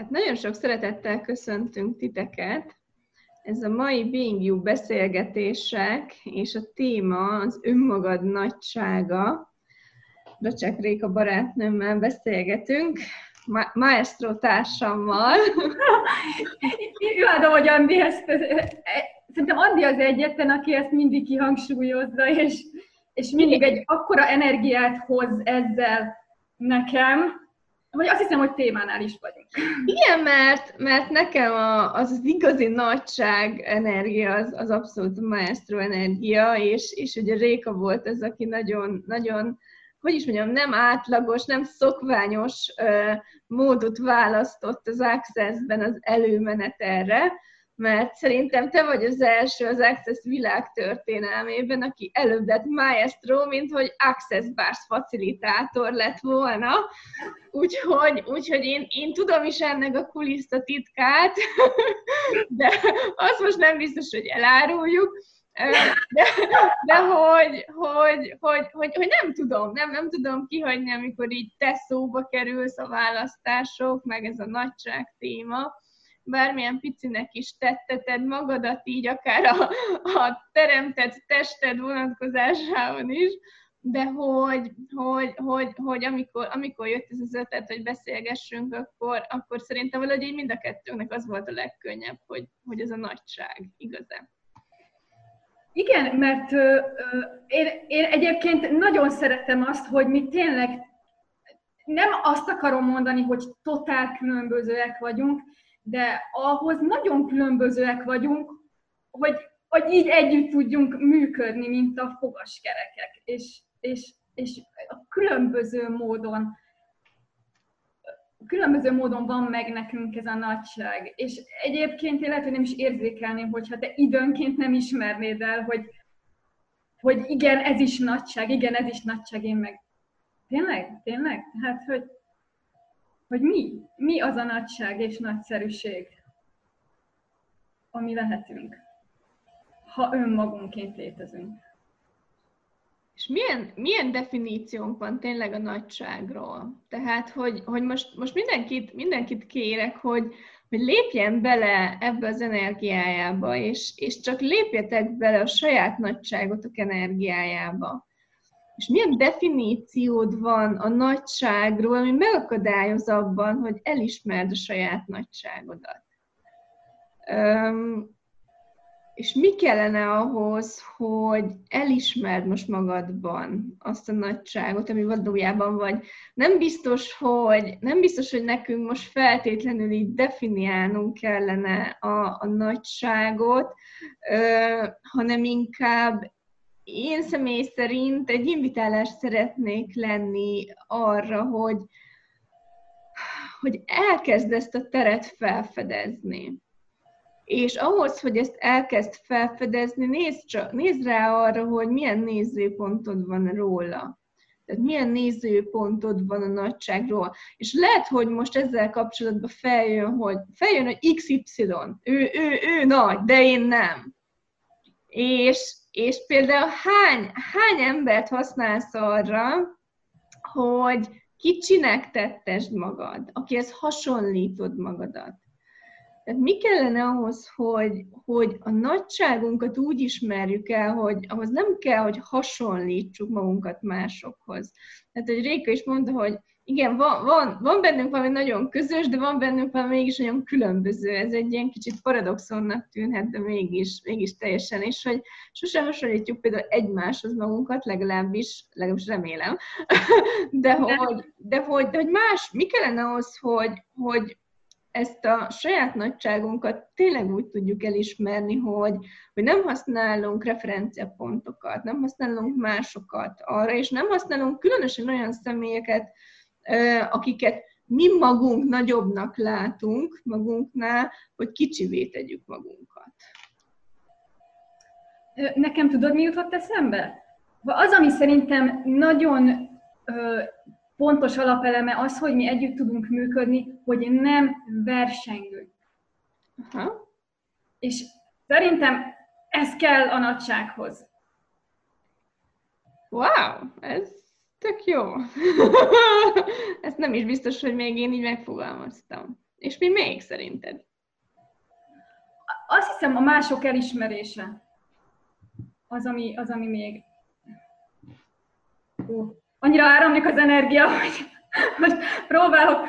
Hát nagyon sok szeretettel köszöntünk titeket. Ez a mai Being You beszélgetések, és a téma az önmagad nagysága. Dacsák Réka barátnőmmel beszélgetünk, Ma- maestro társammal. Imádom, hogy Andi ezt, szerintem Andi az egyetlen, aki ezt mindig kihangsúlyozza, és, és mindig egy akkora energiát hoz ezzel nekem, vagy azt hiszem, hogy témánál is vagyunk. Igen, mert, mert nekem a, az, az igazi nagyság energia, az, az abszolút maestro energia, és, és ugye Réka volt az, aki nagyon, nagyon hogy is mondjam, nem átlagos, nem szokványos uh, módot választott az Access-ben az előmenet erre, mert szerintem te vagy az első az Access világ történelmében, aki előbb lett maestro, mint hogy Access Bars facilitátor lett volna. Úgyhogy, úgyhogy én, én tudom is ennek a kuliszta titkát, de azt most nem biztos, hogy eláruljuk. De, de hogy, hogy, hogy, hogy, hogy, nem tudom, nem, nem tudom kihagyni, amikor így te szóba kerülsz a választások, meg ez a nagyság téma bármilyen picinek is tetteted magadat így, akár a, a teremtett tested vonatkozásában is, de hogy, hogy, hogy, hogy amikor, amikor jött ez az ötlet, hogy beszélgessünk, akkor, akkor szerintem valahogy így mind a kettőnknek az volt a legkönnyebb, hogy, hogy ez a nagyság, igazán. Igen, mert ö, ö, én, én egyébként nagyon szeretem azt, hogy mi tényleg nem azt akarom mondani, hogy totál különbözőek vagyunk, de ahhoz nagyon különbözőek vagyunk, hogy, hogy így együtt tudjunk működni, mint a fogaskerekek, és, és, és a különböző módon különböző módon van meg nekünk ez a nagyság. És egyébként én lehet, hogy nem is érzékelném, hogyha te időnként nem ismernéd el, hogy, hogy igen, ez is nagyság, igen, ez is nagyság, én meg tényleg, tényleg? Hát, hogy hogy mi, mi az a nagyság és nagyszerűség, ami lehetünk, ha önmagunként létezünk. És milyen, milyen definíciónk van tényleg a nagyságról? Tehát, hogy, hogy most, most mindenkit, mindenkit kérek, hogy, hogy lépjen bele ebbe az energiájába, és, és csak lépjetek bele a saját nagyságotok energiájába és milyen definíciód van a nagyságról, ami megakadályoz abban, hogy elismerd a saját nagyságodat. Um, és mi kellene ahhoz, hogy elismerd most magadban azt a nagyságot, ami valójában vagy. Nem biztos, hogy, nem biztos, hogy nekünk most feltétlenül így definiálnunk kellene a, a nagyságot, ö, hanem inkább én személy szerint egy invitálást szeretnék lenni arra, hogy, hogy elkezd ezt a teret felfedezni. És ahhoz, hogy ezt elkezd felfedezni, nézd, csak, nézd rá arra, hogy milyen nézőpontod van róla. Tehát milyen nézőpontod van a nagyságról. És lehet, hogy most ezzel kapcsolatban feljön, hogy feljön, hogy XY, ő, ő, ő nagy, de én nem. És és például hány, hány embert használsz arra, hogy kicsinek tettesd magad, akihez hasonlítod magadat. Tehát mi kellene ahhoz, hogy, hogy a nagyságunkat úgy ismerjük el, hogy ahhoz nem kell, hogy hasonlítsuk magunkat másokhoz. Tehát, hogy Réka is mondta, hogy igen, van, van, van bennünk valami nagyon közös, de van bennünk valami mégis nagyon különböző. Ez egy ilyen kicsit paradoxonnak tűnhet, de mégis, mégis teljesen. És hogy sosem hasonlítjuk például egymáshoz magunkat, legalábbis, legalábbis remélem, de hogy, de hogy, de hogy más, mi kellene ahhoz, hogy, hogy ezt a saját nagyságunkat tényleg úgy tudjuk elismerni, hogy, hogy nem használunk referenciapontokat, nem használunk másokat arra, és nem használunk különösen olyan személyeket, akiket mi magunk nagyobbnak látunk magunknál, hogy kicsivé tegyük magunkat. Nekem tudod, mi jutott eszembe? Az, ami szerintem nagyon pontos alapeleme az, hogy mi együtt tudunk működni, hogy nem versengünk. Aha. És szerintem ez kell a nagysághoz. Wow, ez Tök jó. Ezt nem is biztos, hogy még én így megfogalmaztam. És mi még szerinted? Azt hiszem a mások elismerése az, ami, az, ami még... Ó, annyira áramlik az energia, hogy most próbálok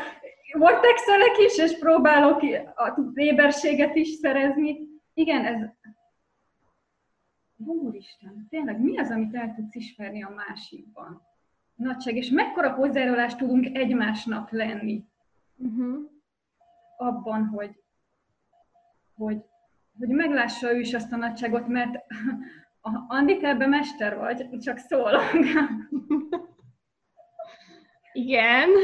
vortexelek is, és próbálok a éberséget is szerezni. Igen, ez... Úristen, tényleg mi az, amit el tudsz ismerni a másikban? Nagyság, és mekkora hozzájárulást tudunk egymásnak lenni? Uh-huh. Abban, hogy, hogy, hogy meglássa ő is azt a nagyságot, mert Andi, te ebben mester vagy, csak szólok. Igen.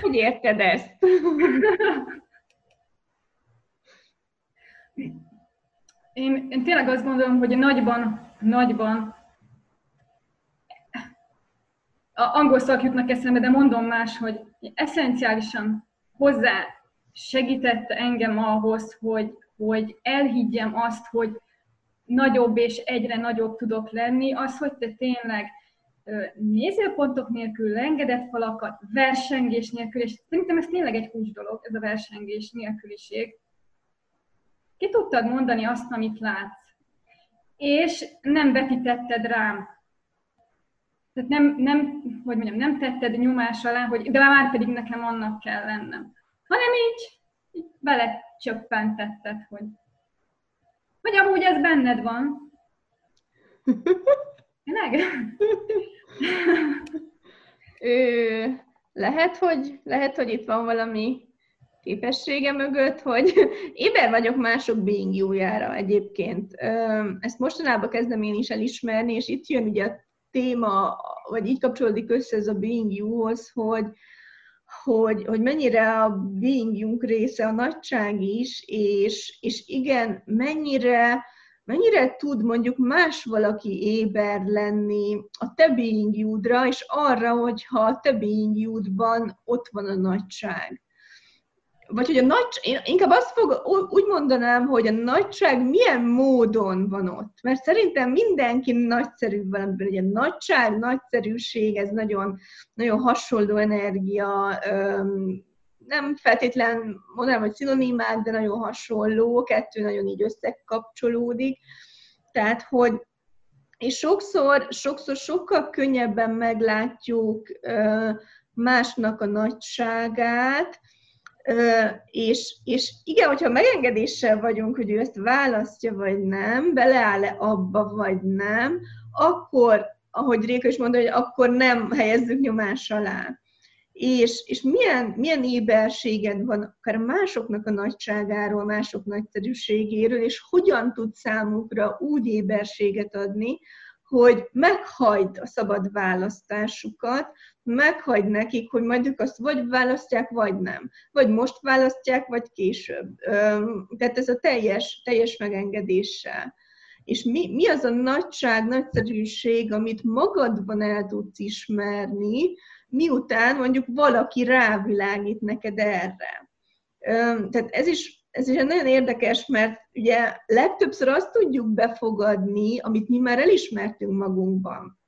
Hogy érted ezt? Én, én tényleg azt gondolom, hogy nagyban, nagyban a angol szak jutnak eszembe, de mondom más, hogy eszenciálisan hozzá segítette engem ahhoz, hogy, hogy elhiggyem azt, hogy nagyobb és egyre nagyobb tudok lenni, az, hogy te tényleg nézőpontok nélkül, lengedett falakat, versengés nélkül, és szerintem ez tényleg egy kulcs dolog, ez a versengés nélküliség. Ki tudtad mondani azt, amit látsz, és nem vetítetted rám. Tehát nem, nem, hogy mondjam, nem tetted nyomás alá, hogy de már pedig nekem annak kell lennem. Hanem így, így belecsöppentetted, hogy, hogy amúgy ez benned van. Tényleg? Ö, lehet, hogy, lehet, hogy itt van valami képessége mögött, hogy éber vagyok mások béngjújára egyébként. Ezt mostanában kezdem én is elismerni, és itt jön ugye a téma, vagy így kapcsolódik össze ez a being you-hoz, hogy, hogy, hogy mennyire a being része a nagyság is, és, és igen, mennyire mennyire tud mondjuk más valaki éber lenni a te being you-ra, és arra, hogyha a te being you-ban ott van a nagyság. Vagy hogy a nagy, én inkább azt fog, úgy mondanám, hogy a nagyság milyen módon van ott. Mert szerintem mindenki nagyszerű valamiben. Ugye nagyság, nagyszerűség, ez nagyon, nagyon hasonló energia, nem feltétlen mondanám, hogy szinonimák, de nagyon hasonló, kettő nagyon így összekapcsolódik. Tehát, hogy és sokszor, sokszor sokkal könnyebben meglátjuk másnak a nagyságát, és, és igen, hogyha megengedéssel vagyunk, hogy ő ezt választja, vagy nem, beleáll-e abba, vagy nem, akkor, ahogy Réka is mondta, hogy akkor nem helyezzük nyomás alá. És, és milyen, milyen éberséged van akár másoknak a nagyságáról, mások nagyszerűségéről, és hogyan tud számukra úgy éberséget adni, hogy meghagyd a szabad választásukat, meghagyd nekik, hogy ők azt vagy választják, vagy nem. Vagy most választják, vagy később. Tehát ez a teljes, teljes megengedéssel. És mi, mi az a nagyság, nagyszerűség, amit magadban el tudsz ismerni, miután mondjuk valaki rávilágít neked erre. Tehát ez is, ez is nagyon érdekes, mert ugye legtöbbször azt tudjuk befogadni, amit mi már elismertünk magunkban.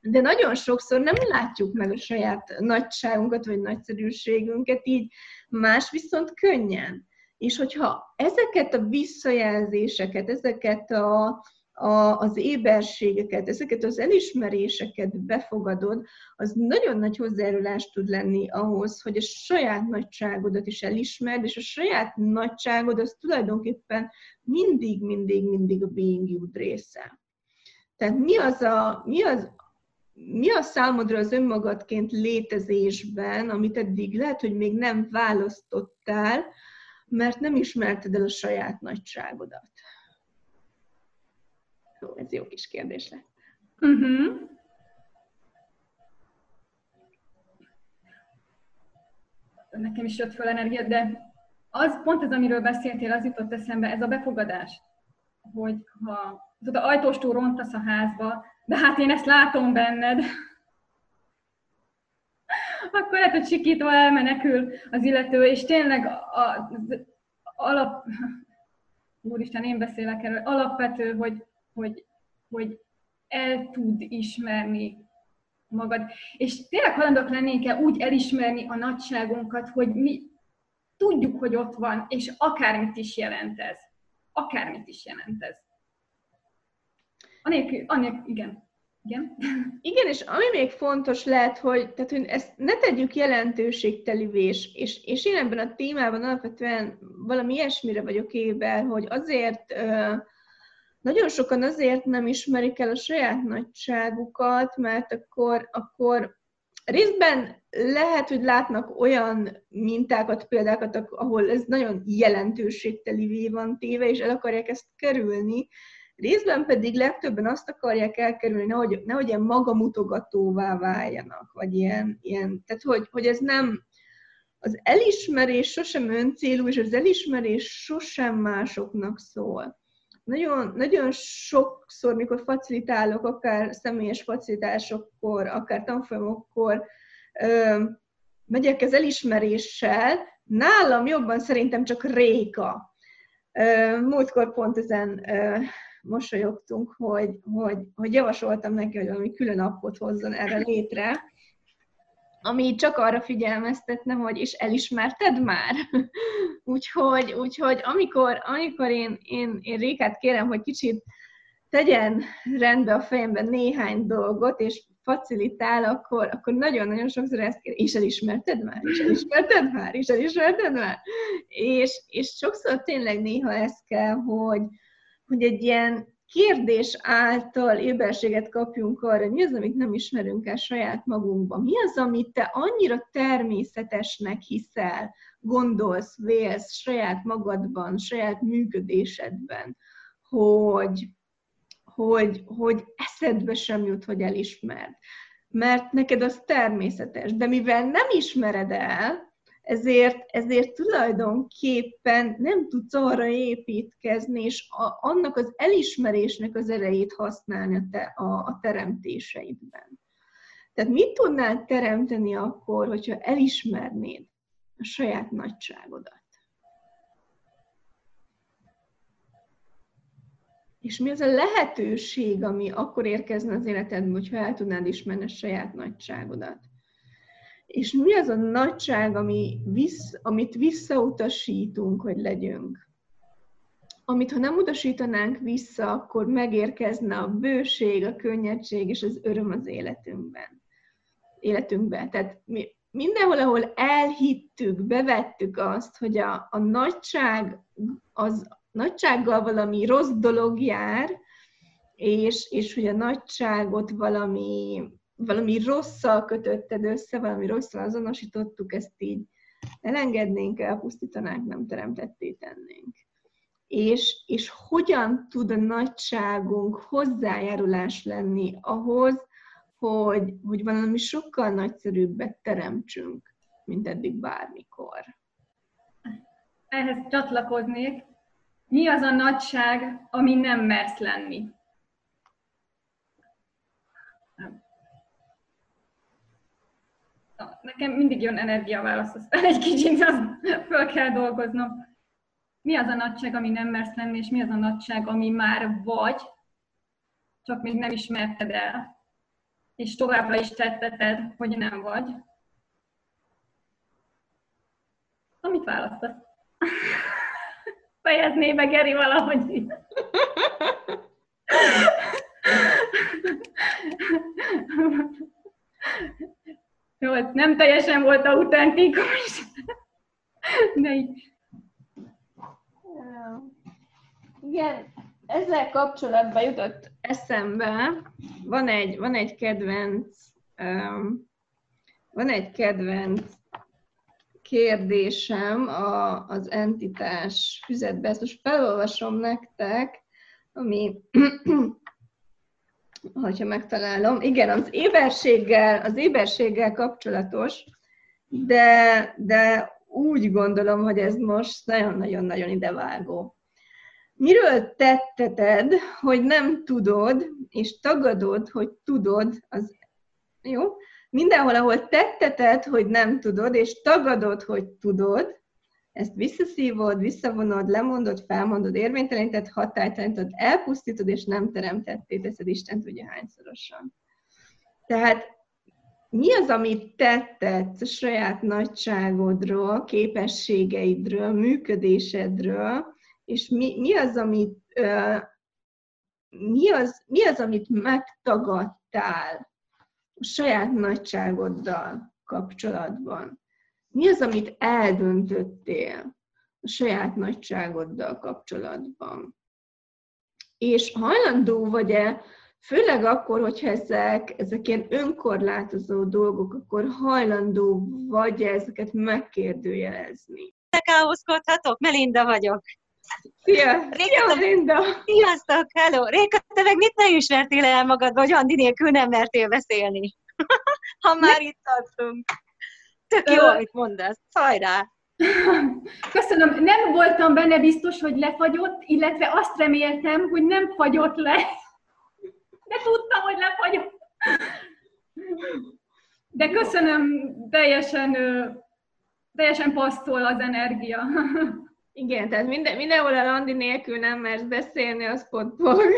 De nagyon sokszor nem látjuk meg a saját nagyságunkat, vagy nagyszerűségünket, így más viszont könnyen. És hogyha ezeket a visszajelzéseket, ezeket a, a, az éberségeket, ezeket az elismeréseket befogadod, az nagyon nagy hozzájárulást tud lenni ahhoz, hogy a saját nagyságodat is elismerd, és a saját nagyságod az tulajdonképpen mindig, mindig, mindig a being you része. Tehát mi az a, mi az, mi a számodra az önmagadként létezésben, amit eddig lehet, hogy még nem választottál, mert nem ismerted el a saját nagyságodat? Jó, ez jó kis kérdés lett. Uh-huh. Nekem is jött fel energia, de az pont ez, amiről beszéltél, az jutott eszembe, ez a befogadás. Hogy ha tudod, ajtóstól rontasz a házba, de hát én ezt látom benned, akkor lehet, hogy sikítva elmenekül az illető, és tényleg az alap, úristen, én beszélek erről, alapvető, hogy hogy, hogy el tud ismerni magad. És tényleg halandók lennénk-e úgy elismerni a nagyságunkat, hogy mi tudjuk, hogy ott van, és akármit is jelent ez. Akármit is jelent ez. Anélkül, anélkül igen. Igen. Igen, és ami még fontos lehet, hogy, tehát, hogy ezt ne tegyük jelentőségtelivé, és, és, én ebben a témában alapvetően valami ilyesmire vagyok éber, hogy azért nagyon sokan azért nem ismerik el a saját nagyságukat, mert akkor, akkor részben lehet, hogy látnak olyan mintákat, példákat, ahol ez nagyon jelentőségtelivé van téve, és el akarják ezt kerülni, Részben pedig legtöbben azt akarják elkerülni, nehogy, nehogy ilyen magamutogatóvá váljanak, vagy ilyen, ilyen tehát hogy, hogy ez nem, az elismerés sosem öncélú, és az elismerés sosem másoknak szól. Nagyon, nagyon sokszor, mikor facilitálok, akár személyes facilitásokkor, akár tanfolyamokkor, ö, megyek az elismeréssel, nálam jobban szerintem csak Réka. Múltkor pont ezen mosolyogtunk, hogy, hogy, hogy javasoltam neki, hogy valami külön appot hozzon erre létre, ami csak arra figyelmeztetne, hogy és elismerted már? úgyhogy, úgyhogy amikor, amikor én, én, én Rékát kérem, hogy kicsit tegyen rendbe a fejemben néhány dolgot, és facilitál, akkor, akkor nagyon-nagyon sokszor ezt kér, és elismerted már, és elismerted már, és elismerted már. És, és sokszor tényleg néha ez kell, hogy, hogy egy ilyen kérdés által éberséget kapjunk arra, hogy mi az, amit nem ismerünk el saját magunkban. Mi az, amit te annyira természetesnek hiszel, gondolsz, vélsz saját magadban, saját működésedben, hogy, hogy, hogy eszedbe sem jut, hogy elismerd. Mert neked az természetes. De mivel nem ismered el, ezért, ezért tulajdonképpen nem tudsz arra építkezni, és a, annak az elismerésnek az erejét használni a, te, a, a teremtéseidben. Tehát mit tudnál teremteni akkor, hogyha elismernéd a saját nagyságodat? És mi az a lehetőség, ami akkor érkezne az életedbe, hogyha el tudnád ismerni a saját nagyságodat? És mi az a nagyság, ami vissz, amit visszautasítunk, hogy legyünk. Amit ha nem utasítanánk vissza, akkor megérkezne a bőség, a könnyedség és az öröm az életünkben. Életünkben. Tehát mi mindenhol, ahol elhittük, bevettük azt, hogy a, a nagyság, az nagysággal valami rossz dolog jár, és, és hogy a nagyságot valami valami rosszal kötötted össze, valami rosszal azonosítottuk, ezt így elengednénk, elpusztítanánk, nem teremtetté tennénk. És, és hogyan tud a nagyságunk hozzájárulás lenni ahhoz, hogy, hogy valami sokkal nagyszerűbbet teremtsünk, mint eddig bármikor. Ehhez csatlakoznék. Mi az a nagyság, ami nem mersz lenni? Nekem mindig jön energiaválasz, aztán egy kicsit az föl kell dolgoznom. Mi az a nagyság, ami nem mersz lenni, és mi az a nagyság, ami már vagy, csak még nem ismerted el, és továbbra is tetteted, hogy nem vagy. Amit választasz? Fejezné be Geri valahogy. Jó, nem teljesen volt autentikus, de így. Igen, ezzel kapcsolatban jutott eszembe, van egy, van egy kedvenc, um, van egy kedvenc kérdésem a, az entitás füzetbe. Ezt most felolvasom nektek, ami hogyha megtalálom. Igen, az éberséggel, az éberséggel kapcsolatos, de, de úgy gondolom, hogy ez most nagyon-nagyon-nagyon idevágó. Miről tetteted, hogy nem tudod, és tagadod, hogy tudod, az jó? Mindenhol, ahol tetteted, hogy nem tudod, és tagadod, hogy tudod, ezt visszaszívod, visszavonod, lemondod, felmondod, érvényteleníted, hatálytalanítod, elpusztítod, és nem teremtetté teszed Isten tudja hányszorosan. Tehát mi az, amit tettetsz a saját nagyságodról, képességeidről, működésedről, és mi, mi, az, amit, mi, az, mi az, amit megtagadtál a saját nagyságoddal kapcsolatban? Mi az, amit eldöntöttél a saját nagyságoddal kapcsolatban? És hajlandó vagy-e Főleg akkor, hogyha ezek, ezek ilyen önkorlátozó dolgok, akkor hajlandó vagy ezeket megkérdőjelezni. Káoszkodhatok? Melinda vagyok. Szia! Réka, Szia, Melinda! Sziasztok! Hello! Réka, te meg mit nem ismertél el magadba, hogy Andi nélkül nem mertél beszélni? ha már itt tartunk. Tök jó, amit mondasz. Hajrá! Köszönöm. Nem voltam benne biztos, hogy lefagyott, illetve azt reméltem, hogy nem fagyott le de tudtam, hogy lefagyok. De köszönöm, teljesen, teljesen passzol az energia. Igen, tehát minden, mindenhol a Landi nélkül nem mersz beszélni, az potpog.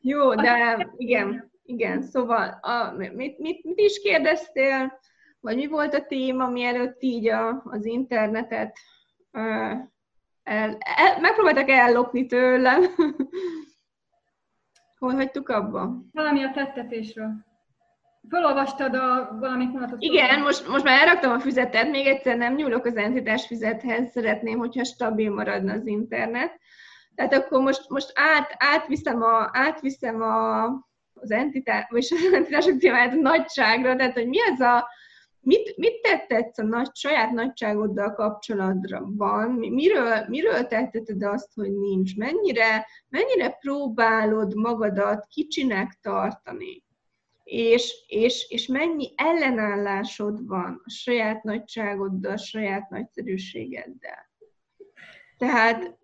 Jó, de igen, igen, szóval a, mit, mit, mit is kérdeztél, vagy mi volt a téma, mielőtt így a, az internetet el, el, megpróbáltak ellopni tőlem. Hol hagytuk abba? Valami a tettetésről. Felolvastad a valamit mondatot. Igen, most, most már elraktam a füzetet, még egyszer nem nyúlok az entitás füzethez, szeretném, hogyha stabil maradna az internet. Tehát akkor most, most át, átviszem, a, átviszem a, az entitás, vagy az entitások témáját a nagyságra, tehát hogy mi az a, Mit, mit tettetsz a nagy, saját nagyságoddal kapcsolatban? Miről, miről tetteted azt, hogy nincs? Mennyire, mennyire próbálod magadat kicsinek tartani? És, és, és mennyi ellenállásod van a saját nagyságoddal, a saját nagyszerűségeddel? Tehát,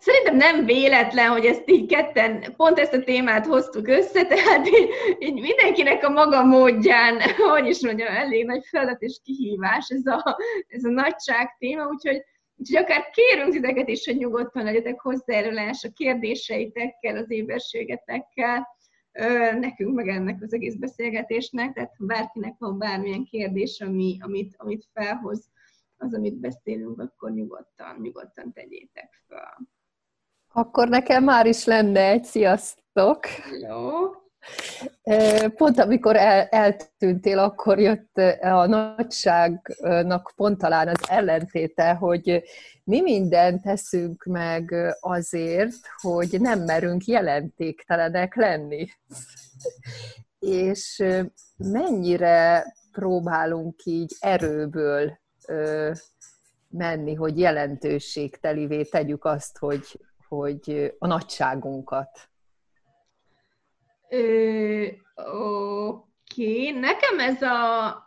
szerintem nem véletlen, hogy ezt így ketten, pont ezt a témát hoztuk össze, tehát így, így mindenkinek a maga módján, hogy is mondjam, elég nagy feladat és kihívás ez a, ez a nagyság téma, úgyhogy, úgyhogy akár kérünk titeket is, hogy nyugodtan legyetek hozzájárulás a kérdéseitekkel, az éberségetekkel, nekünk meg ennek az egész beszélgetésnek, tehát bárkinek van bármilyen kérdés, ami, amit, amit felhoz az, amit beszélünk, akkor nyugodtan, nyugodtan tegyétek fel. Akkor nekem már is lenne egy sziasztok! Jó. Pont amikor el, eltűntél, akkor jött a nagyságnak pont talán az ellentéte, hogy mi mindent teszünk meg azért, hogy nem merünk jelentéktelenek lenni. És mennyire próbálunk így erőből ö, menni, hogy jelentőségtelivé tegyük azt, hogy, hogy a nagyságunkat. Oké, nekem ez a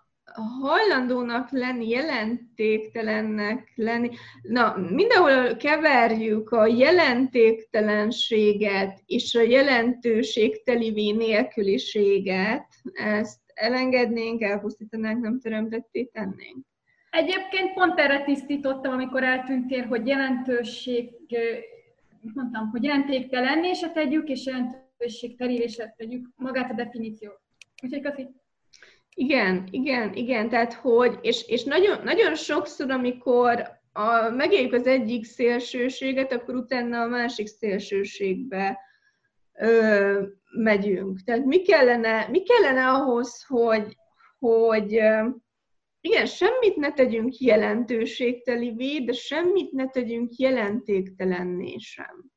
hajlandónak lenni, jelentéktelennek lenni. Na, mindenhol keverjük a jelentéktelenséget és a jelentőségtelivé nélküliséget. Ezt elengednénk, elpusztítanánk, nem teremtetté tennénk. Egyébként pont erre tisztítottam, amikor eltűntél, hogy jelentőség, mondtam, hogy jelentéktelennésre tegyük, és jelentőségtelésre tegyük magát a definíciót. Úgyhogy köszi. Igen, igen, igen, tehát hogy, és, és nagyon, nagyon sokszor, amikor a, megéljük az egyik szélsőséget, akkor utána a másik szélsőségbe ö, megyünk. Tehát mi kellene, mi kellene ahhoz, hogy, hogy igen, semmit ne tegyünk jelentőségtelivé, de semmit ne tegyünk jelentéktelenné sem.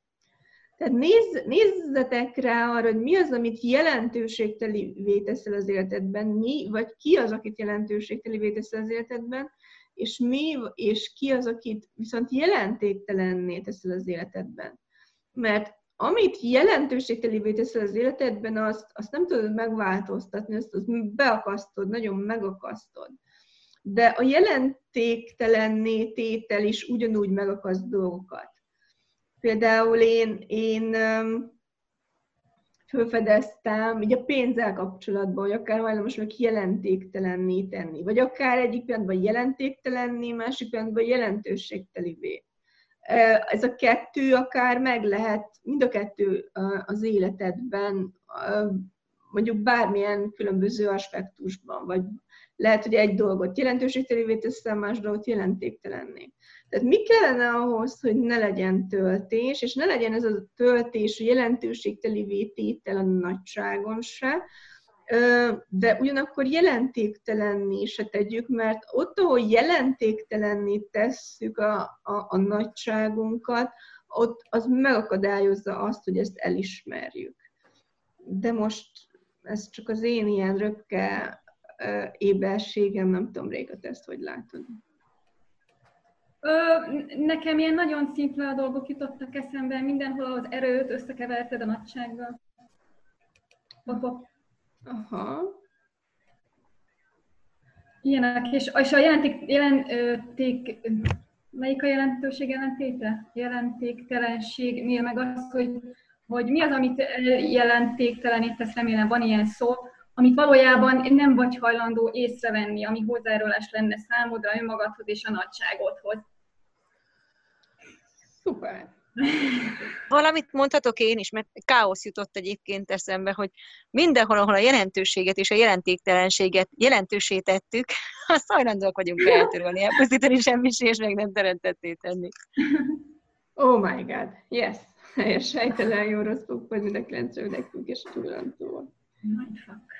Tehát nézz, nézzetek rá arra, hogy mi az, amit jelentőségtelivé teszel az életedben, mi, vagy ki az, akit jelentőségtelivé teszel az életedben, és mi, és ki az, akit viszont jelentéktelenné teszel az életedben. Mert amit jelentőségtelivé teszel az életedben, azt, azt nem tudod megváltoztatni, azt, azt beakasztod, nagyon megakasztod de a jelentéktelenné tétel is ugyanúgy megakaszt dolgokat. Például én, én felfedeztem, így a pénzzel kapcsolatban, hogy akár hajlamos meg jelentéktelenné tenni, vagy akár egyik pillanatban jelentéktelenné, másik pillanatban jelentőségtelivé. Ez a kettő akár meg lehet, mind a kettő az életedben mondjuk bármilyen különböző aspektusban, vagy lehet, hogy egy dolgot jelentőségtelévé teszem, más dolgot jelentéktelenné. Tehát mi kellene ahhoz, hogy ne legyen töltés, és ne legyen ez a töltés jelentőségtelévé tétel a nagyságon se, de ugyanakkor jelentéktelenné se tegyük, mert ott, ahol jelentéktelenné tesszük a, a, a nagyságunkat, ott az megakadályozza azt, hogy ezt elismerjük. De most ez csak az én ilyen röpke éberségem, nem tudom, Réka, te ezt hogy látod? Ö, nekem ilyen nagyon szimpla dolgok jutottak eszembe, mindenhol az erőt összekeverted a nagysággal. Papa. Aha. Ilyenek, és, és a jelenték, jelenték, melyik a jelentőség jelentéte? Jelentéktelenségnél meg az, hogy, hogy mi az, amit jelentéktelenítesz, remélem van ilyen szó, amit valójában nem vagy hajlandó észrevenni, ami hozzájárulás lenne számodra önmagadhoz és a nagyságodhoz. Szuper. Valamit mondhatok én is, mert káosz jutott egyébként eszembe, hogy mindenhol, ahol a jelentőséget és a jelentéktelenséget jelentősé tettük, azt hajlandóak vagyunk eltörölni, elpusztítani semmisé, és meg nem teremtetté tenni. Oh my god, yes! Helyes sejtelen jó rossz fog, hogy mind a nekünk és túlantól.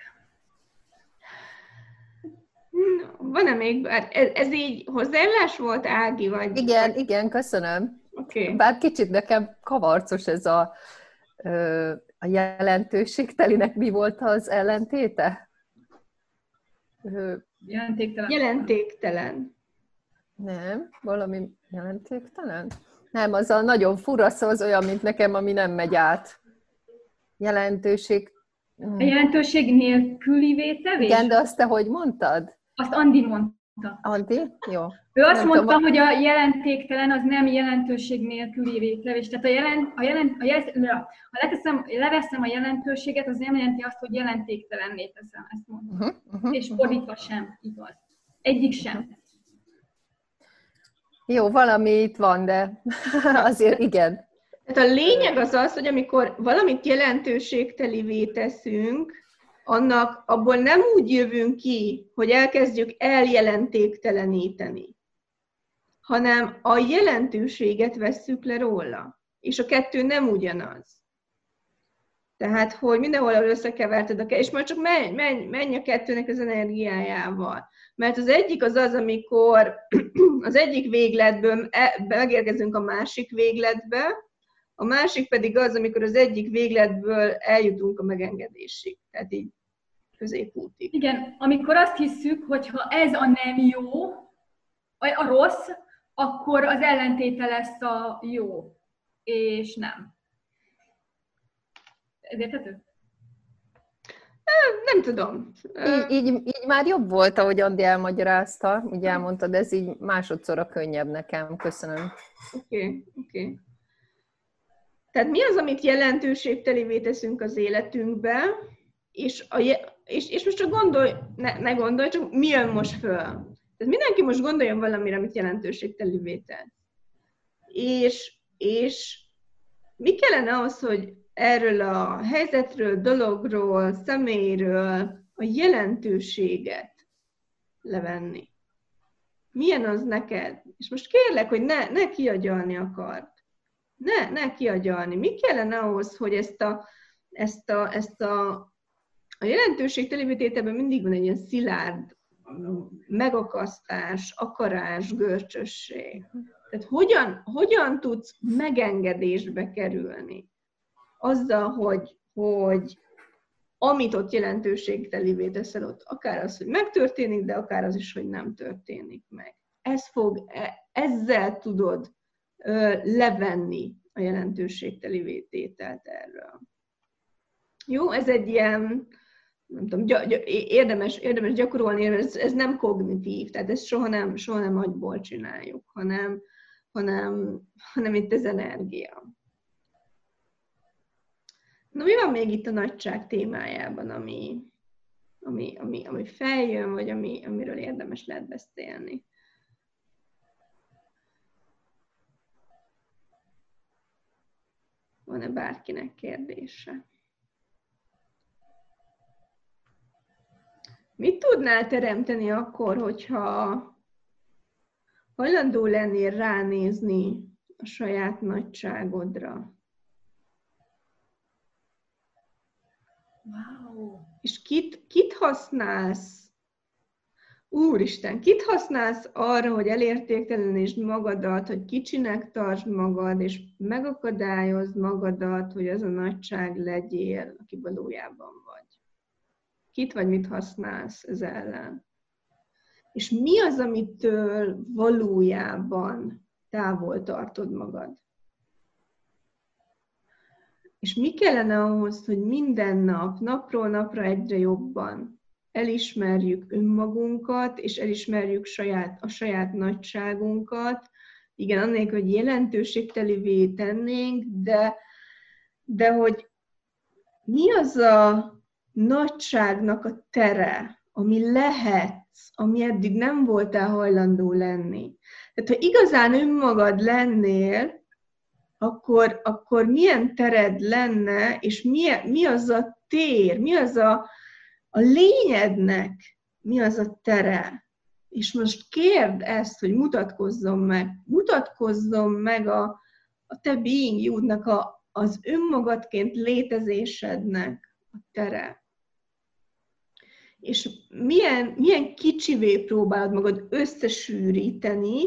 Van-e még, ez, ez így hozzáállás volt, Ági? Vagy, igen, vagy... igen, köszönöm. Okay. Bár kicsit nekem kavarcos ez a, a jelentőségtelinek mi volt az ellentéte? Jelentéktelen. Jelentéktelen. Nem, valami jelentéktelen? Nem, az a nagyon fura szó, az olyan, mint nekem, ami nem megy át. Jelentőség... A jelentőség nélküli vétevés? Igen, de azt te hogy mondtad? Azt Andi mondta. Andi? Jó. Ő azt nem mondta, tudom. hogy a jelentéktelen az nem jelentőség nélküli vétlevés. Tehát a jelent, a jelent, a jelent, ha leteszem, leveszem a jelentőséget, az nem jelenti azt, hogy jelentéktelenné teszem. Ezt mondom. Uh-huh, uh-huh, És fordítva sem, igaz. Egyik sem. Jó, valami itt van, de azért igen. Tehát a lényeg az az, hogy amikor valamit jelentőségtelivé teszünk, annak abból nem úgy jövünk ki, hogy elkezdjük eljelentékteleníteni, hanem a jelentőséget vesszük le róla. És a kettő nem ugyanaz. Tehát, hogy mindenhol összekeverted a és majd csak menj, menj, menj a kettőnek az energiájával. Mert az egyik az az, amikor az egyik végletből e, megérkezünk a másik végletbe, a másik pedig az, amikor az egyik végletből eljutunk a megengedésig. Tehát így középútig. Igen, amikor azt hiszük, hogy ha ez a nem jó, a rossz, akkor az ellentéte lesz a jó, és nem. Ez érthető? Nem tudom. Így, így, így már jobb volt, ahogy Andi elmagyarázta, úgy elmondtad, ez így másodszor könnyebb nekem. Köszönöm. Oké, okay, oké. Okay. Tehát mi az, amit jelentőségtelévé teszünk az életünkbe, és, a, és, és most csak gondolj, ne, ne gondolj, csak mi jön most föl. Tehát mindenki most gondoljon valamire, amit jelentőségtelévé tesz. És, és mi kellene az, hogy erről a helyzetről, dologról, személyről a jelentőséget levenni. Milyen az neked? És most kérlek, hogy ne, ne kiagyalni akart. Ne, ne kiagyalni. Mi kellene ahhoz, hogy ezt a, ezt a, ezt a, a jelentőség telépítételben mindig van egy ilyen szilárd megakasztás, akarás, görcsösség. Tehát hogyan, hogyan tudsz megengedésbe kerülni? azzal, hogy, hogy amit ott jelentőségtelévé teszel ott, akár az, hogy megtörténik, de akár az is, hogy nem történik meg. Ez fog, e, ezzel tudod levenni a jelentőségtelévé tételt erről. Jó, ez egy ilyen, nem tudom, gy- gy- érdemes, érdemes gyakorolni, ez, ez nem kognitív, tehát ezt soha nem, soha nem agyból csináljuk, hanem, hanem, hanem itt ez energia. Na mi van még itt a nagyság témájában, ami, ami, ami, ami feljön, vagy ami, amiről érdemes lehet beszélni? Van-e bárkinek kérdése? Mit tudnál teremteni akkor, hogyha hajlandó lennél ránézni a saját nagyságodra? Wow. És kit, kit használsz? Úristen, kit használsz arra, hogy elértéktelenítsd magadat, hogy kicsinek tartsd magad, és megakadályozd magadat, hogy az a nagyság legyél, aki valójában vagy? Kit vagy mit használsz ez ellen? És mi az, amitől valójában távol tartod magad? És mi kellene ahhoz, hogy minden nap, napról napra egyre jobban elismerjük önmagunkat, és elismerjük saját, a saját nagyságunkat, igen, annélkül, hogy jelentőségtelivé tennénk, de, de hogy mi az a nagyságnak a tere, ami lehetsz, ami eddig nem voltál hajlandó lenni. Tehát, ha igazán önmagad lennél, akkor, akkor milyen tered lenne, és mi, mi az a tér, mi az a, a lényednek, mi az a tere. És most kérd ezt, hogy mutatkozzon meg, mutatkozzon meg a, a te being you a, az önmagadként létezésednek a tere. És milyen, milyen kicsivé próbálod magad összesűríteni,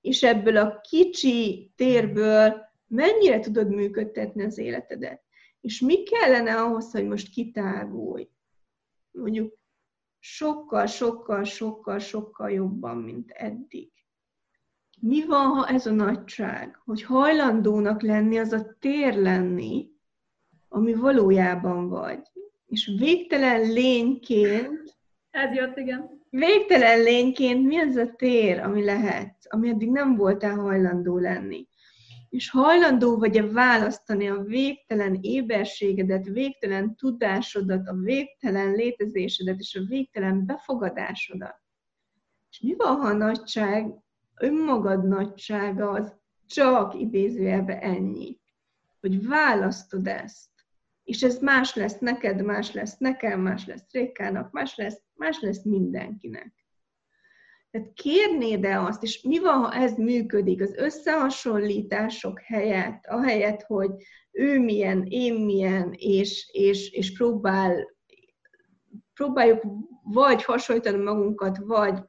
és ebből a kicsi térből mennyire tudod működtetni az életedet. És mi kellene ahhoz, hogy most kitágulj? Mondjuk sokkal, sokkal, sokkal, sokkal jobban, mint eddig. Mi van, ha ez a nagyság, hogy hajlandónak lenni, az a tér lenni, ami valójában vagy. És végtelen lényként... Ez jött, igen. Végtelen lényként mi az a tér, ami lehet, ami eddig nem voltál hajlandó lenni és hajlandó vagy-e választani a végtelen éberségedet, végtelen tudásodat, a végtelen létezésedet és a végtelen befogadásodat. És mi van, ha a nagyság, önmagad nagysága az csak idézőjelbe ennyi, hogy választod ezt, és ez más lesz neked, más lesz nekem, más lesz Rékának, más lesz, más lesz mindenkinek. Tehát kérnéd-e azt, és mi van, ha ez működik, az összehasonlítások helyett, ahelyett, hogy ő milyen, én milyen, és, és, és próbál, próbáljuk vagy hasonlítani magunkat, vagy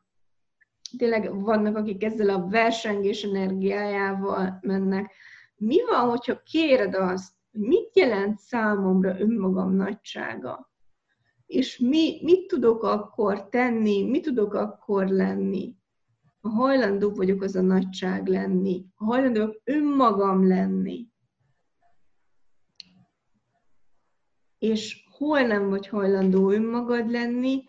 tényleg vannak, akik ezzel a versengés energiájával mennek. Mi van, hogyha kéred azt, mit jelent számomra önmagam nagysága? És mi, mit tudok akkor tenni, mit tudok akkor lenni. Ha hajlandó vagyok az a nagyság lenni, ha hajlandó vagyok önmagam lenni. És hol nem vagy hajlandó önmagad lenni,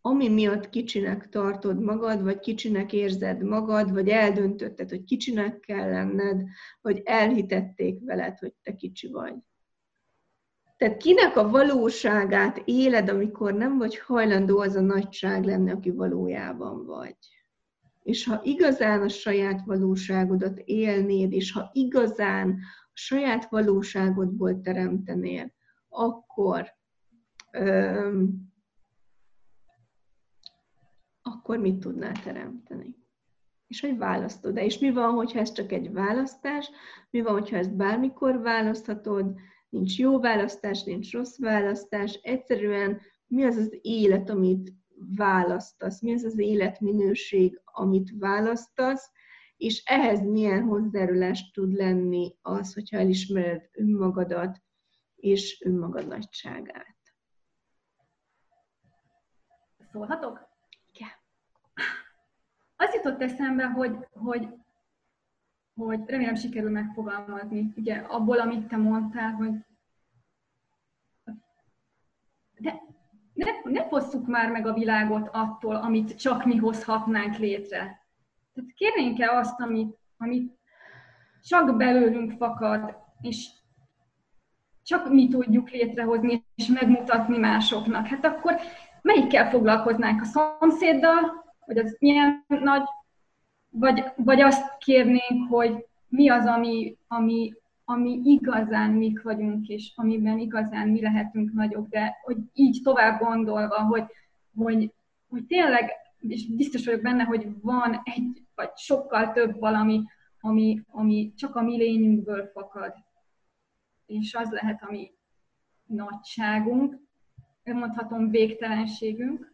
ami miatt kicsinek tartod magad, vagy kicsinek érzed magad, vagy eldöntötted, hogy kicsinek kell lenned, vagy elhitették veled, hogy te kicsi vagy. Tehát kinek a valóságát éled, amikor nem vagy hajlandó az a nagyság lenni, aki valójában vagy. És ha igazán a saját valóságodat élnéd, és ha igazán a saját valóságodból teremtenél, akkor öm, akkor mit tudnál teremteni? És hogy választod -e? És mi van, hogyha ez csak egy választás? Mi van, hogyha ezt bármikor választhatod? Nincs jó választás, nincs rossz választás, egyszerűen mi az az élet, amit választasz, mi az az életminőség, amit választasz, és ehhez milyen hozzájárulás tud lenni az, hogyha elismered önmagadat és önmagad nagyságát. Szólhatok? Igen. Azt jutott eszembe, hogy, hogy hogy remélem sikerül megfogalmazni, ugye abból, amit te mondtál, hogy de ne, ne fosszuk már meg a világot attól, amit csak mi hozhatnánk létre. Tehát kérnénk-e azt, amit, amit csak belőlünk fakad, és csak mi tudjuk létrehozni és megmutatni másoknak. Hát akkor melyikkel foglalkoznánk? A szomszéddal, vagy az milyen nagy vagy, vagy azt kérnénk, hogy mi az, ami, ami, ami igazán mik vagyunk, és amiben igazán mi lehetünk nagyok, de hogy így tovább gondolva, hogy, hogy hogy tényleg, és biztos vagyok benne, hogy van egy, vagy sokkal több valami, ami, ami csak a mi lényünkből fakad. És az lehet a mi nagyságunk, mondhatom végtelenségünk,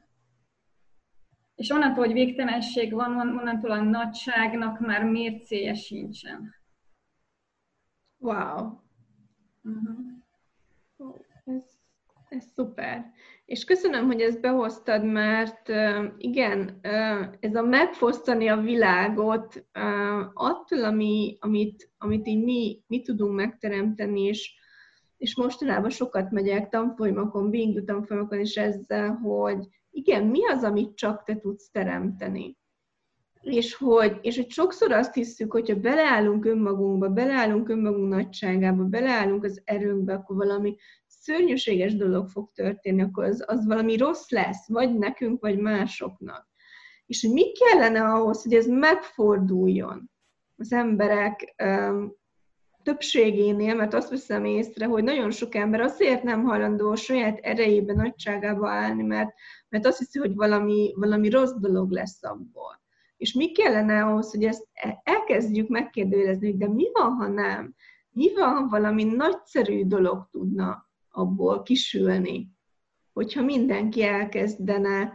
és onnantól, hogy végtelenség van, onnantól a nagyságnak már mércéje sincsen. Wow. Uh-huh. Ez, ez szuper. És köszönöm, hogy ezt behoztad, mert igen, ez a megfosztani a világot attól, ami, amit, amit így mi, mi tudunk megteremteni, és, és mostanában sokat megyek tanfolyamokon, Bingdu tanfolyamokon is ezzel, hogy igen, mi az, amit csak te tudsz teremteni. És hogy, és hogy sokszor azt hiszük, hogyha beleállunk önmagunkba, beleállunk önmagunk nagyságába, beleállunk az erőnkbe, akkor valami szörnyűséges dolog fog történni, akkor az, az valami rossz lesz, vagy nekünk, vagy másoknak. És hogy mi kellene ahhoz, hogy ez megforduljon az emberek um, többségénél, mert azt veszem észre, hogy nagyon sok ember azért nem hajlandó saját erejébe, nagyságába állni, mert, mert azt hiszi, hogy valami, valami rossz dolog lesz abból. És mi kellene ahhoz, hogy ezt elkezdjük megkérdőjelezni, de mi van, ha nem? Mi van, ha valami nagyszerű dolog tudna abból kisülni? Hogyha mindenki elkezdene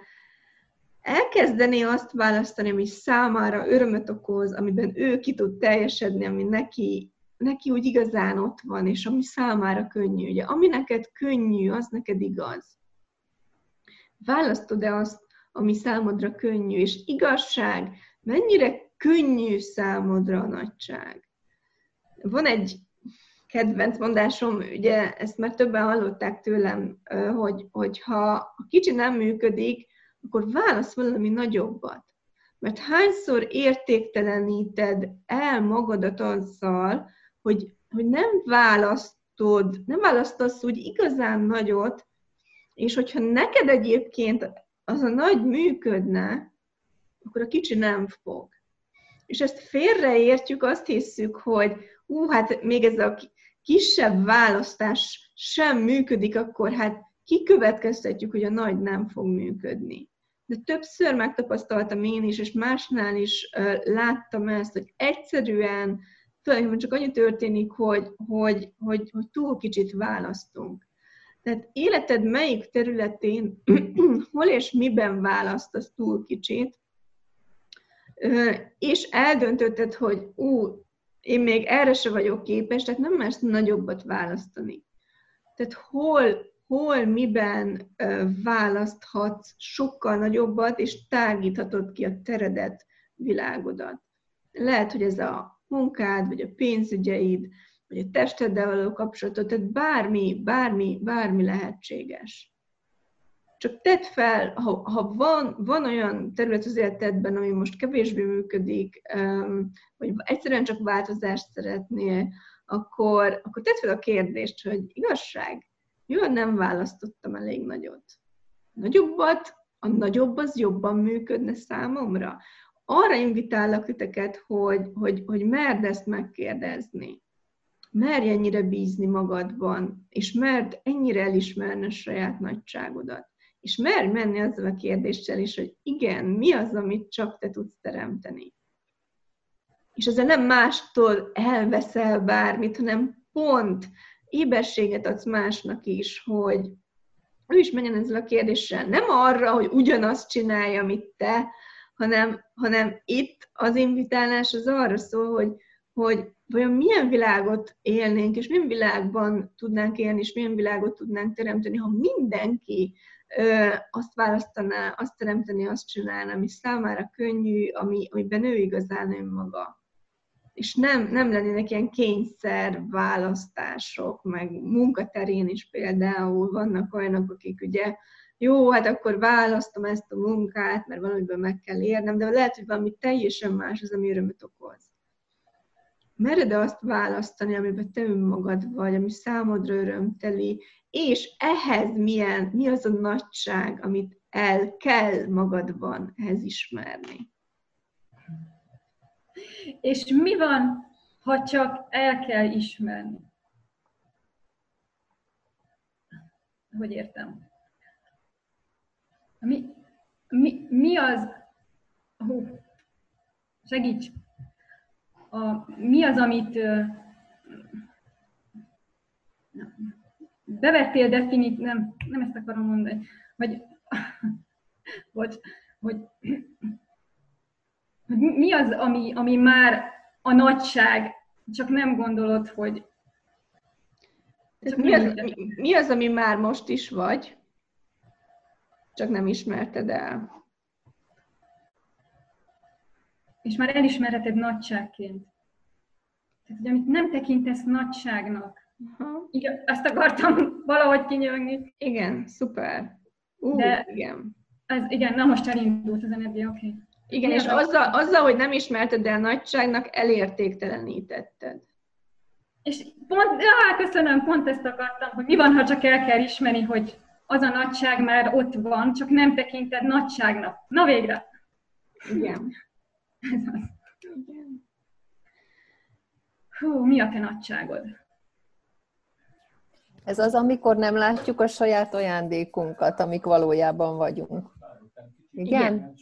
elkezdené azt választani, ami számára örömöt okoz, amiben ő ki tud teljesedni, ami neki, neki úgy igazán ott van, és ami számára könnyű. Ugye, ami neked könnyű, az neked igaz. Választod-e azt, ami számodra könnyű, és igazság, mennyire könnyű számodra a nagyság. Van egy kedvenc mondásom, ugye ezt már többen hallották tőlem, hogy, hogy ha a kicsi nem működik, akkor válasz valami nagyobbat. Mert hányszor értékteleníted el magadat azzal, hogy, hogy nem választod, nem választasz úgy igazán nagyot, és hogyha neked egyébként az a nagy működne, akkor a kicsi nem fog. És ezt félreértjük, azt hiszük, hogy ú, hát még ez a kisebb választás sem működik, akkor hát kikövetkeztetjük, hogy a nagy nem fog működni. De többször megtapasztaltam én is, és másnál is láttam ezt, hogy egyszerűen tulajdonképpen csak annyi történik, hogy, hogy, hogy, hogy túl kicsit választunk. Tehát életed melyik területén, hol és miben választasz túl kicsit, és eldöntötted, hogy ú, én még erre se vagyok képes, tehát nem mersz nagyobbat választani. Tehát hol, hol, miben választhatsz sokkal nagyobbat, és tágíthatod ki a teredet, világodat. Lehet, hogy ez a munkád, vagy a pénzügyeid, vagy a testeddel való kapcsolatot, tehát bármi, bármi, bármi lehetséges. Csak tedd fel, ha, ha van, van olyan terület az életedben, ami most kevésbé működik, vagy egyszerűen csak változást szeretnél, akkor, akkor tedd fel a kérdést, hogy igazság, jó, nem választottam elég nagyot. Nagyobbat, a nagyobb az jobban működne számomra. Arra invitállak titeket, hogy, hogy, hogy merd ezt megkérdezni merj ennyire bízni magadban, és merd ennyire elismerni a saját nagyságodat. És merj menni azzal a kérdéssel is, hogy igen, mi az, amit csak te tudsz teremteni. És ezzel nem mástól elveszel bármit, hanem pont éberséget adsz másnak is, hogy ő is menjen ezzel a kérdéssel. Nem arra, hogy ugyanazt csinálja, amit te, hanem, hanem itt az invitálás az arra szól, hogy, hogy vajon milyen világot élnénk, és milyen világban tudnánk élni, és milyen világot tudnánk teremteni, ha mindenki ö, azt választaná, azt teremteni, azt csinálna, ami számára könnyű, ami, amiben ő igazán önmaga. És nem, nem lennének ilyen kényszer választások, meg munkaterén is például vannak olyanok, akik ugye jó, hát akkor választom ezt a munkát, mert valamiből meg kell érnem, de lehet, hogy valami teljesen más az, ami örömöt okoz mered azt választani, amiben te önmagad vagy, ami számodra örömteli, és ehhez milyen, mi az a nagyság, amit el kell magadban ehhez ismerni. És mi van, ha csak el kell ismerni? Hogy értem? Mi, mi, mi az, hú, segíts, a, mi az, amit bevettél definit, nem, nem ezt akarom mondani, hogy, bocs, hogy, hogy mi az, ami, ami már a nagyság, csak nem gondolod, hogy... Csak mi, az, mi, mi az, ami már most is vagy, csak nem ismerted el? És már elismerheted nagyságként. Tehát, hogy amit nem tekintesz nagyságnak, Aha. Igen, azt akartam valahogy kinyögni. Igen, szuper. Uh, De igen. Ez, igen, na most elindult az energia, oké. Okay. Igen, és azzal, azzal, hogy nem ismerted el nagyságnak, elértéktelenítetted. És pont, já, köszönöm, pont ezt akartam, hogy mi van, ha csak el kell ismerni, hogy az a nagyság már ott van, csak nem tekinted nagyságnak. Na végre! Igen. Ez az. Igen. Hú, mi a te nagyságod? Ez az, amikor nem látjuk a saját ajándékunkat, amik valójában vagyunk. Igen?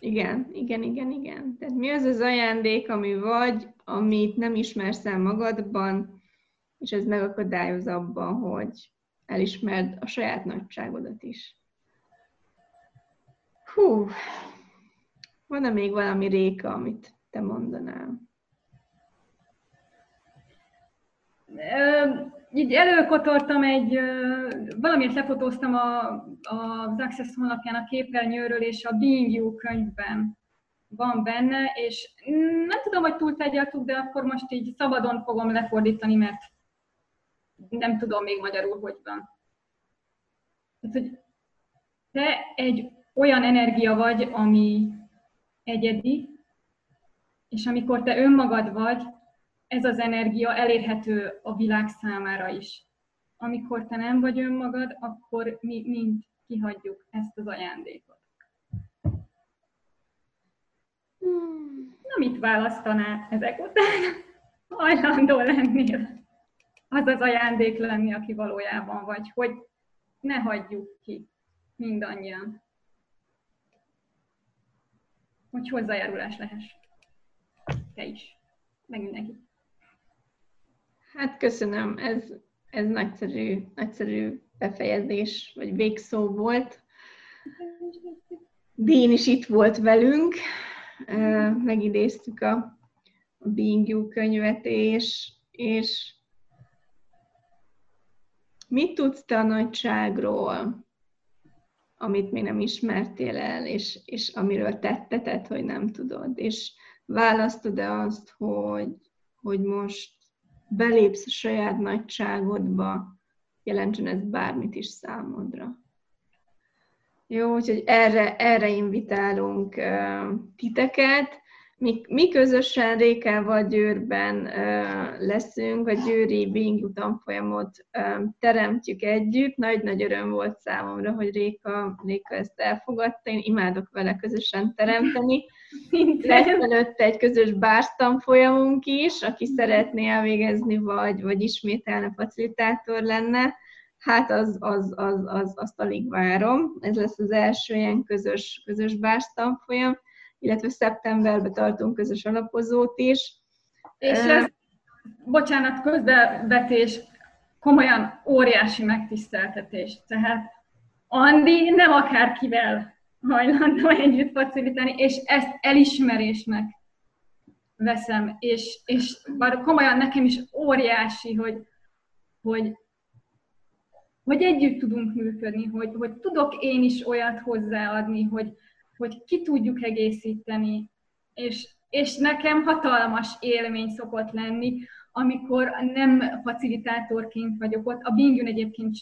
Igen, igen, igen, igen. Tehát mi az az ajándék, ami vagy, amit nem ismersz el magadban, és ez megakadályoz abban, hogy elismerd a saját nagyságodat is. Hú, van-e még valami réka, amit te mondanál? így előkotortam egy, valamit lefotóztam a, az Access honlapján a képernyőről, és a Being You könyvben van benne, és nem tudom, hogy túl tegyeltük, de akkor most így szabadon fogom lefordítani, mert nem tudom még magyarul, hogy van. Tehát, hogy te egy olyan energia vagy, ami egyedi, és amikor te önmagad vagy, ez az energia elérhető a világ számára is. Amikor te nem vagy önmagad, akkor mi mind kihagyjuk ezt az ajándékot. Hmm. Na, mit választanál ezek után? Hajlandó lennél az az ajándék lenni, aki valójában vagy, hogy ne hagyjuk ki mindannyian. Hogy hozzájárulás lehess. Te is, meg mindenki. Hát köszönöm, ez, ez nagyszerű, nagyszerű befejezés, vagy végszó volt. Dín is itt volt velünk, megidéztük a, a Being You könyvet, és, és mit tudsz te a nagyságról, amit még nem ismertél el, és, és amiről tetteted, hogy nem tudod, és választod-e azt, hogy, hogy most belépsz a saját nagyságodba, jelentsen ez bármit is számodra. Jó, úgyhogy erre, erre invitálunk titeket. Mi, mi közösen Rékával Győrben leszünk, a Győri Being tanfolyamot teremtjük együtt. Nagy-nagy öröm volt számomra, hogy Réka, Réka ezt elfogadta. Én imádok vele közösen teremteni. Lesz előtte egy közös bársztanfolyamunk is, aki szeretné elvégezni, vagy, vagy ismételne facilitátor lenne, hát az, az, az, az, azt alig várom. Ez lesz az első ilyen közös, közös bársztanfolyam, illetve szeptemberben tartunk közös alapozót is. És ez, bocsánat, közbevetés, komolyan óriási megtiszteltetés. Tehát Andi nem akárkivel hajlandó együtt facilitálni, és ezt elismerésnek veszem, és, és bár komolyan nekem is óriási, hogy, hogy, hogy együtt tudunk működni, hogy, hogy tudok én is olyat hozzáadni, hogy, hogy ki tudjuk egészíteni, és, és nekem hatalmas élmény szokott lenni, amikor nem facilitátorként vagyok ott, a Bingyun egyébként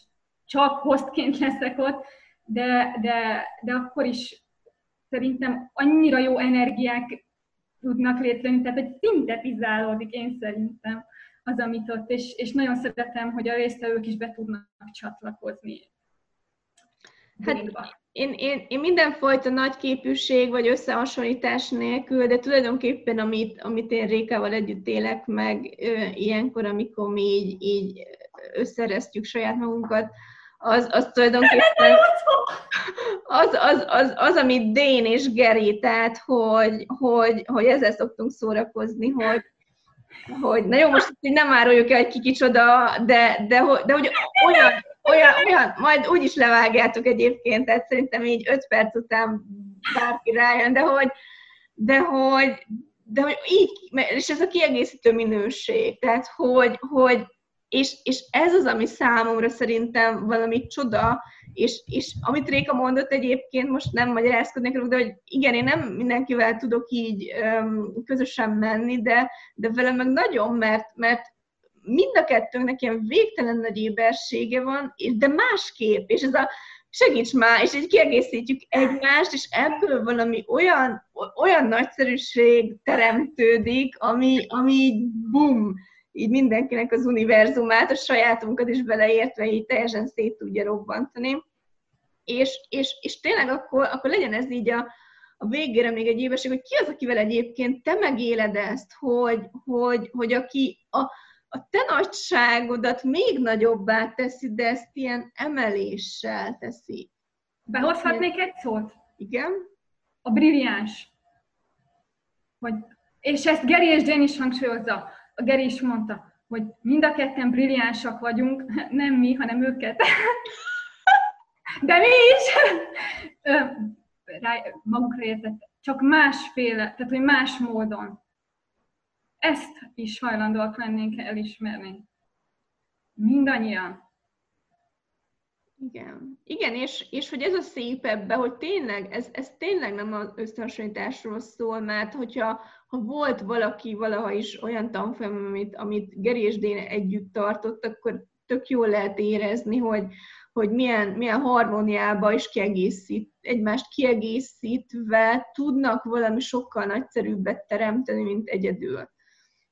csak hostként leszek ott, de, de, de akkor is szerintem annyira jó energiák tudnak létrejönni, tehát hogy szintetizálódik én szerintem az, amit ott, és, és nagyon szeretem, hogy a résztvevők is be tudnak csatlakozni. Hát én, én, én mindenfajta nagy képűség vagy összehasonlítás nélkül, de tulajdonképpen amit, amit én Rékával együtt élek meg ö, ilyenkor, amikor mi így, így összeresztjük saját magunkat, az, az tulajdonképpen az, az, az, az, amit Dén és Geri, tehát hogy, hogy, hogy ezzel szoktunk szórakozni, hogy, hogy na jó, most nem áruljuk el, hogy ki kicsoda, de, de, de hogy olyan, olyan, olyan, majd úgy is levágjátok egyébként, tehát szerintem így öt perc után bárki rájön, de hogy, de hogy, de hogy így, és ez a kiegészítő minőség, tehát hogy, hogy és, és ez az, ami számomra szerintem valami csoda, és, és amit Réka mondott egyébként, most nem magyarázkodnék de hogy igen, én nem mindenkivel tudok így um, közösen menni, de, de velem meg nagyon, mert, mert mind a kettőnknek ilyen végtelen nagy ébersége van, de másképp, és ez a segíts már, és így kiegészítjük egymást, és ebből valami olyan, olyan nagyszerűség teremtődik, ami, ami így bum, így mindenkinek az univerzumát, a sajátunkat is beleértve így teljesen szét tudja robbantani. És, és, és tényleg akkor, akkor legyen ez így a, a végére még egy évesség, hogy ki az, akivel egyébként te megéled ezt, hogy, hogy, hogy aki a, a te nagyságodat még nagyobbá teszi, de ezt ilyen emeléssel teszi. Behozhatnék egy szót? Igen. A brilliáns. Vagy, és ezt Geri és Jane is hangsúlyozza. A Geri is mondta, hogy mind a ketten brilliánsak vagyunk, nem mi, hanem őket. De mi is! Rá, magukra értett. Csak másféle, tehát hogy más módon ezt is hajlandóak lennénk elismerni. Mindannyian. Igen. Igen, és, és hogy ez a szép ebbe, hogy tényleg, ez, ez tényleg nem az összehasonlításról szól, mert hogyha ha volt valaki valaha is olyan tanfolyam, amit, amit Geri és Déne együtt tartott, akkor tök jól lehet érezni, hogy, hogy milyen, milyen harmóniába is kiegészít, egymást kiegészítve tudnak valami sokkal nagyszerűbbet teremteni, mint egyedül.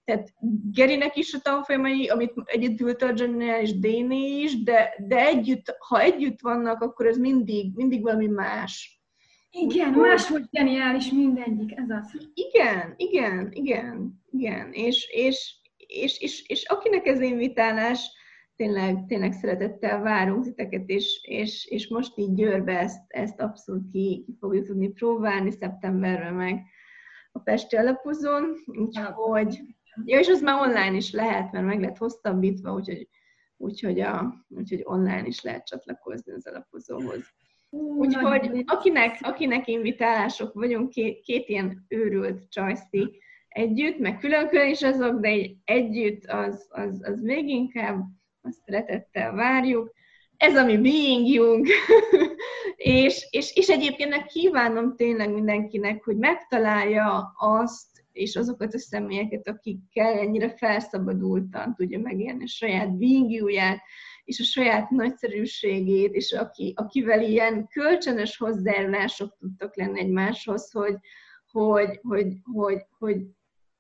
Tehát Gerinek is a tanfolyamai, amit egyedül tart és Déné is, de, de együtt, ha együtt vannak, akkor ez mindig, mindig valami más. Igen, máshogy geniális mindegyik, ez az. Igen, igen, igen, igen. És, és, és, és, és akinek ez invitálás, tényleg, tényleg szeretettel várunk titeket, és, és, és most így Győrbe ezt, ezt abszolút ki, ki fogjuk tudni próbálni, szeptemberben meg a Pesti alapozón, úgyhogy Ja, és az már online is lehet, mert meg lett hosszabbítva, úgyhogy, úgyhogy, a, úgyhogy online is lehet csatlakozni az alapozóhoz. Úgyhogy akinek, akinek invitálások vagyunk, két, két ilyen őrült csajszi együtt, meg külön-külön is azok, de egy együtt az, az, az még inkább, azt szeretettel várjuk. Ez a mi being és, és, és egyébként kívánom tényleg mindenkinek, hogy megtalálja azt, és azokat a személyeket, akikkel ennyire felszabadultan tudja megélni a saját bingjúját, és a saját nagyszerűségét, és aki, akivel ilyen kölcsönös hozzájárulások tudtak lenni egymáshoz, hogy, hogy, hogy, hogy, hogy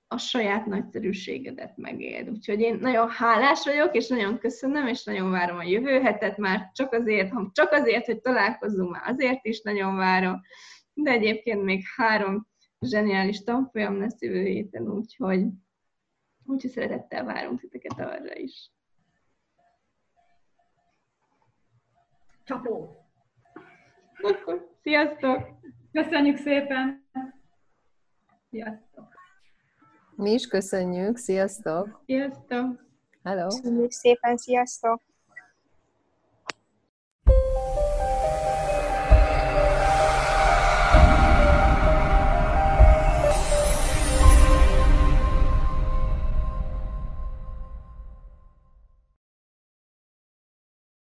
a saját nagyszerűségedet megéld. Úgyhogy én nagyon hálás vagyok, és nagyon köszönöm, és nagyon várom a jövő hetet, már csak azért, ha csak azért, hogy találkozzunk, már azért is nagyon várom, de egyébként még három zseniális tanfolyam lesz jövő héten, úgyhogy, úgyhogy szeretettel várunk titeket arra is. Csapó! Sziasztok! Köszönjük szépen! Sziasztok! Mi is köszönjük, sziasztok! Sziasztok! Hello! Köszönjük szépen, sziasztok!